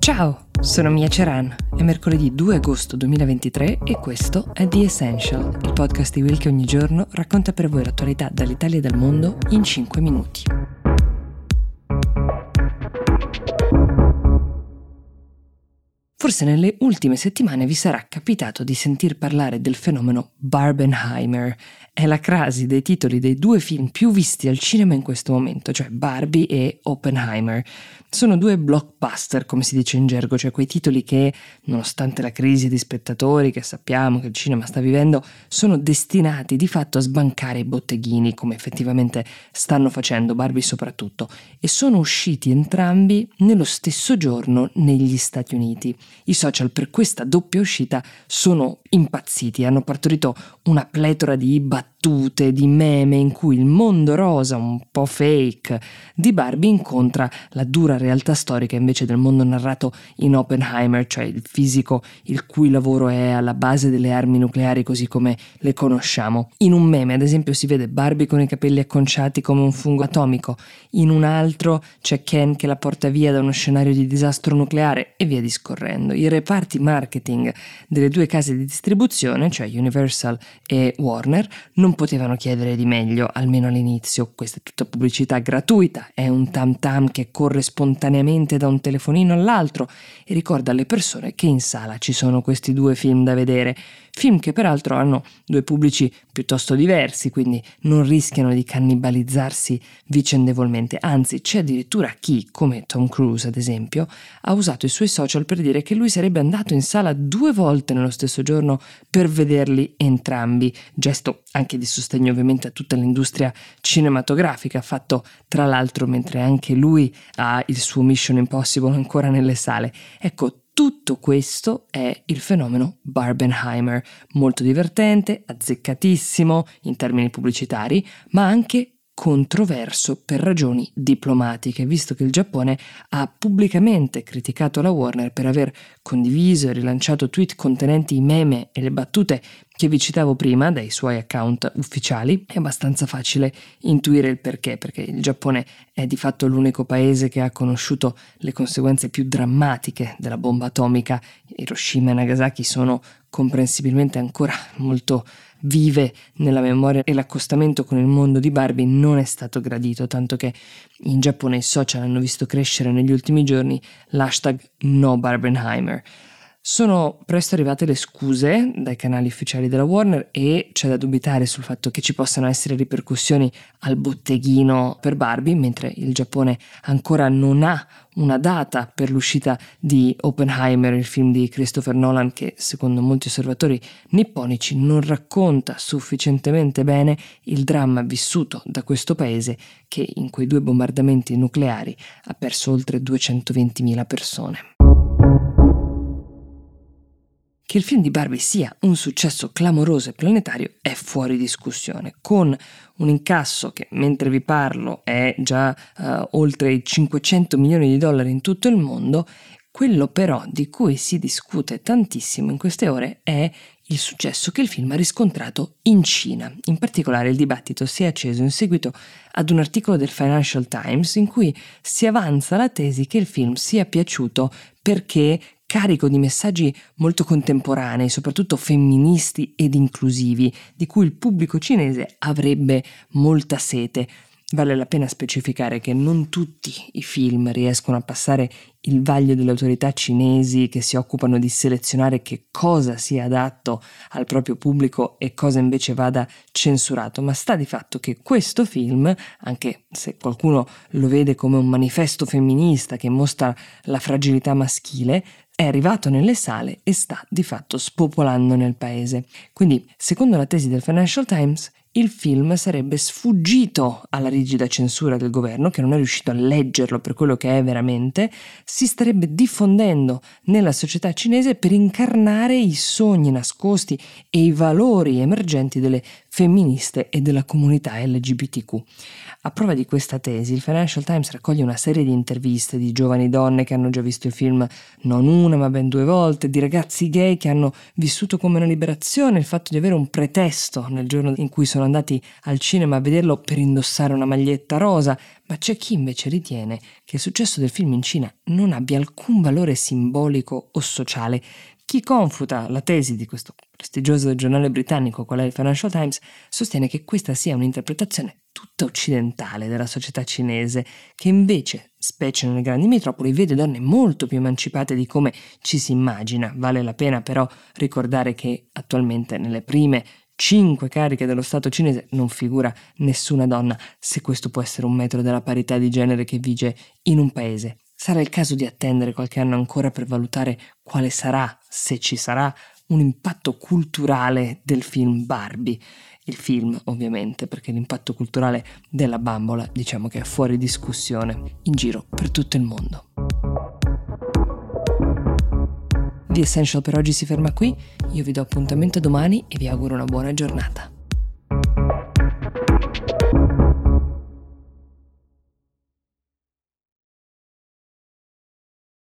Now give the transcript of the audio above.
Ciao, sono Mia Ceran. È mercoledì 2 agosto 2023 e questo è The Essential, il podcast di Will che ogni giorno racconta per voi l'attualità dall'Italia e dal mondo in 5 minuti. Forse nelle ultime settimane vi sarà capitato di sentir parlare del fenomeno Barbenheimer. È la crasi dei titoli dei due film più visti al cinema in questo momento, cioè Barbie e Oppenheimer. Sono due blockbuster, come si dice in gergo, cioè quei titoli che, nonostante la crisi di spettatori che sappiamo che il cinema sta vivendo, sono destinati di fatto a sbancare i botteghini, come effettivamente stanno facendo Barbie soprattutto, e sono usciti entrambi nello stesso giorno negli Stati Uniti. I social per questa doppia uscita sono impazziti, hanno partorito una pletora di battute, di meme in cui il mondo rosa, un po' fake, di Barbie incontra la dura realtà storica invece del mondo narrato in Oppenheimer, cioè il fisico il cui lavoro è alla base delle armi nucleari così come le conosciamo. In un meme, ad esempio, si vede Barbie con i capelli acconciati come un fungo atomico, in un altro c'è Ken che la porta via da uno scenario di disastro nucleare e via discorrendo. I reparti marketing delle due case di distribuzione, cioè Universal e Warner, non potevano chiedere di meglio, almeno all'inizio. Questa è tutta pubblicità gratuita, è un tam tam che corre spontaneamente da un telefonino all'altro e ricorda alle persone che in sala ci sono questi due film da vedere. Film che peraltro hanno due pubblici piuttosto diversi, quindi non rischiano di cannibalizzarsi vicendevolmente. Anzi, c'è addirittura chi, come Tom Cruise ad esempio, ha usato i suoi social per dire che lui sarebbe andato in sala due volte nello stesso giorno per vederli entrambi, gesto anche di sostegno ovviamente a tutta l'industria cinematografica, fatto tra l'altro mentre anche lui ha il suo Mission Impossible ancora nelle sale. Ecco, tutto questo è il fenomeno Barbenheimer, molto divertente, azzeccatissimo in termini pubblicitari, ma anche controverso per ragioni diplomatiche, visto che il Giappone ha pubblicamente criticato la Warner per aver condiviso e rilanciato tweet contenenti i meme e le battute che vi citavo prima dai suoi account ufficiali, è abbastanza facile intuire il perché, perché il Giappone è di fatto l'unico paese che ha conosciuto le conseguenze più drammatiche della bomba atomica. Hiroshima e Nagasaki sono comprensibilmente ancora molto vive nella memoria e l'accostamento con il mondo di Barbie non è stato gradito, tanto che in Giappone i social hanno visto crescere negli ultimi giorni l'hashtag no Barbenheimer. Sono presto arrivate le scuse dai canali ufficiali della Warner e c'è da dubitare sul fatto che ci possano essere ripercussioni al botteghino per Barbie, mentre il Giappone ancora non ha una data per l'uscita di Oppenheimer, il film di Christopher Nolan che secondo molti osservatori nipponici non racconta sufficientemente bene il dramma vissuto da questo paese che in quei due bombardamenti nucleari ha perso oltre 220.000 persone. Che il film di Barbie sia un successo clamoroso e planetario è fuori discussione, con un incasso che mentre vi parlo è già uh, oltre i 500 milioni di dollari in tutto il mondo, quello però di cui si discute tantissimo in queste ore è il successo che il film ha riscontrato in Cina. In particolare il dibattito si è acceso in seguito ad un articolo del Financial Times in cui si avanza la tesi che il film sia piaciuto perché carico di messaggi molto contemporanei, soprattutto femministi ed inclusivi, di cui il pubblico cinese avrebbe molta sete. Vale la pena specificare che non tutti i film riescono a passare il vaglio delle autorità cinesi che si occupano di selezionare che cosa sia adatto al proprio pubblico e cosa invece vada censurato, ma sta di fatto che questo film, anche se qualcuno lo vede come un manifesto femminista che mostra la fragilità maschile, è arrivato nelle sale e sta di fatto spopolando nel paese. Quindi, secondo la tesi del Financial Times, il film sarebbe sfuggito alla rigida censura del governo, che non è riuscito a leggerlo per quello che è veramente, si starebbe diffondendo nella società cinese per incarnare i sogni nascosti e i valori emergenti delle femministe e della comunità LGBTQ. A prova di questa tesi, il Financial Times raccoglie una serie di interviste di giovani donne che hanno già visto il film non una ma ben due volte, di ragazzi gay che hanno vissuto come una liberazione il fatto di avere un pretesto nel giorno in cui sono andati al cinema a vederlo per indossare una maglietta rosa, ma c'è chi invece ritiene che il successo del film in Cina non abbia alcun valore simbolico o sociale. Chi confuta la tesi di questo prestigioso giornale britannico, qual è il Financial Times, sostiene che questa sia un'interpretazione tutta occidentale della società cinese, che invece, specie nelle grandi metropoli, vede donne molto più emancipate di come ci si immagina. Vale la pena però ricordare che attualmente nelle prime cinque cariche dello Stato cinese non figura nessuna donna, se questo può essere un metro della parità di genere che vige in un paese. Sarà il caso di attendere qualche anno ancora per valutare quale sarà, se ci sarà, un impatto culturale del film Barbie. Il film, ovviamente, perché l'impatto culturale della bambola diciamo che è fuori discussione in giro per tutto il mondo. The Essential per oggi si ferma qui, io vi do appuntamento domani e vi auguro una buona giornata.